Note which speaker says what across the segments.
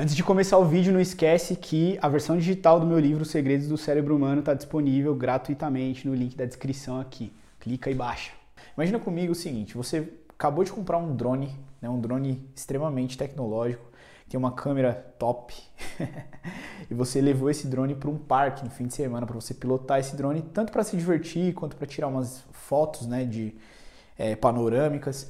Speaker 1: Antes de começar o vídeo, não esquece que a versão digital do meu livro Segredos do Cérebro Humano está disponível gratuitamente no link da descrição aqui. Clica e baixa. Imagina comigo o seguinte: você acabou de comprar um drone, né, um drone extremamente tecnológico, tem uma câmera top, e você levou esse drone para um parque no fim de semana para você pilotar esse drone tanto para se divertir quanto para tirar umas fotos, né, de é, panorâmicas.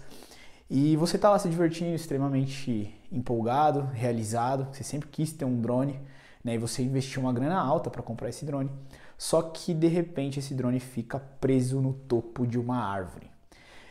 Speaker 1: E você está lá se divertindo, extremamente empolgado, realizado. Você sempre quis ter um drone, né? E você investiu uma grana alta para comprar esse drone. Só que de repente esse drone fica preso no topo de uma árvore.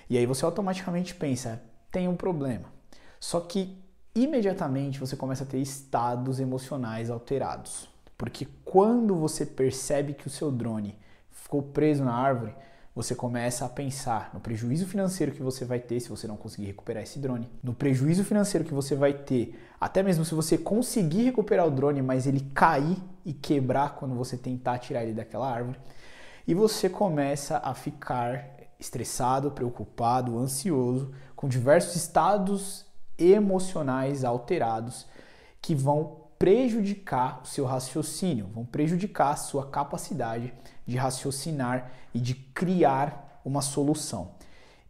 Speaker 1: E aí você automaticamente pensa, tem um problema. Só que imediatamente você começa a ter estados emocionais alterados. Porque quando você percebe que o seu drone ficou preso na árvore, você começa a pensar no prejuízo financeiro que você vai ter se você não conseguir recuperar esse drone, no prejuízo financeiro que você vai ter, até mesmo se você conseguir recuperar o drone, mas ele cair e quebrar quando você tentar tirar ele daquela árvore, e você começa a ficar estressado, preocupado, ansioso, com diversos estados emocionais alterados que vão prejudicar o seu raciocínio, vão prejudicar a sua capacidade de raciocinar e de criar uma solução.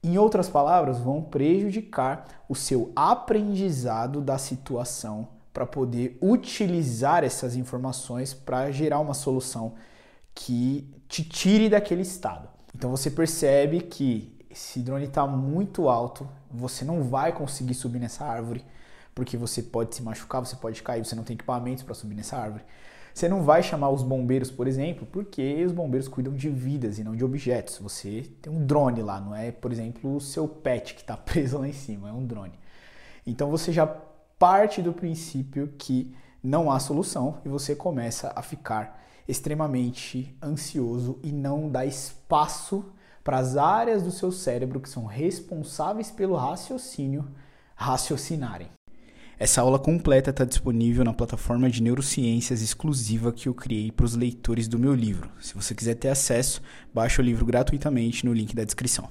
Speaker 1: Em outras palavras, vão prejudicar o seu aprendizado da situação para poder utilizar essas informações para gerar uma solução que te tire daquele estado. Então você percebe que esse drone está muito alto, você não vai conseguir subir nessa árvore porque você pode se machucar, você pode cair, você não tem equipamentos para subir nessa árvore. Você não vai chamar os bombeiros, por exemplo, porque os bombeiros cuidam de vidas e não de objetos. Você tem um drone lá, não é, por exemplo, o seu pet que está preso lá em cima, é um drone. Então você já parte do princípio que não há solução e você começa a ficar extremamente ansioso e não dá espaço para as áreas do seu cérebro que são responsáveis pelo raciocínio raciocinarem. Essa aula completa está disponível na plataforma de neurociências exclusiva que eu criei para os leitores do meu livro. Se você quiser ter acesso, baixe o livro gratuitamente no link da descrição.